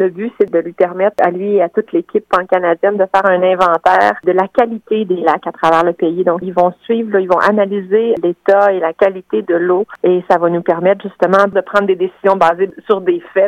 Le but, c'est de lui permettre à lui et à toute l'équipe pan-canadienne de faire un inventaire de la qualité des lacs à travers le pays. Donc, ils vont suivre, ils vont analyser l'état et la qualité de l'eau et ça va nous permettre justement de prendre des décisions basées sur des faits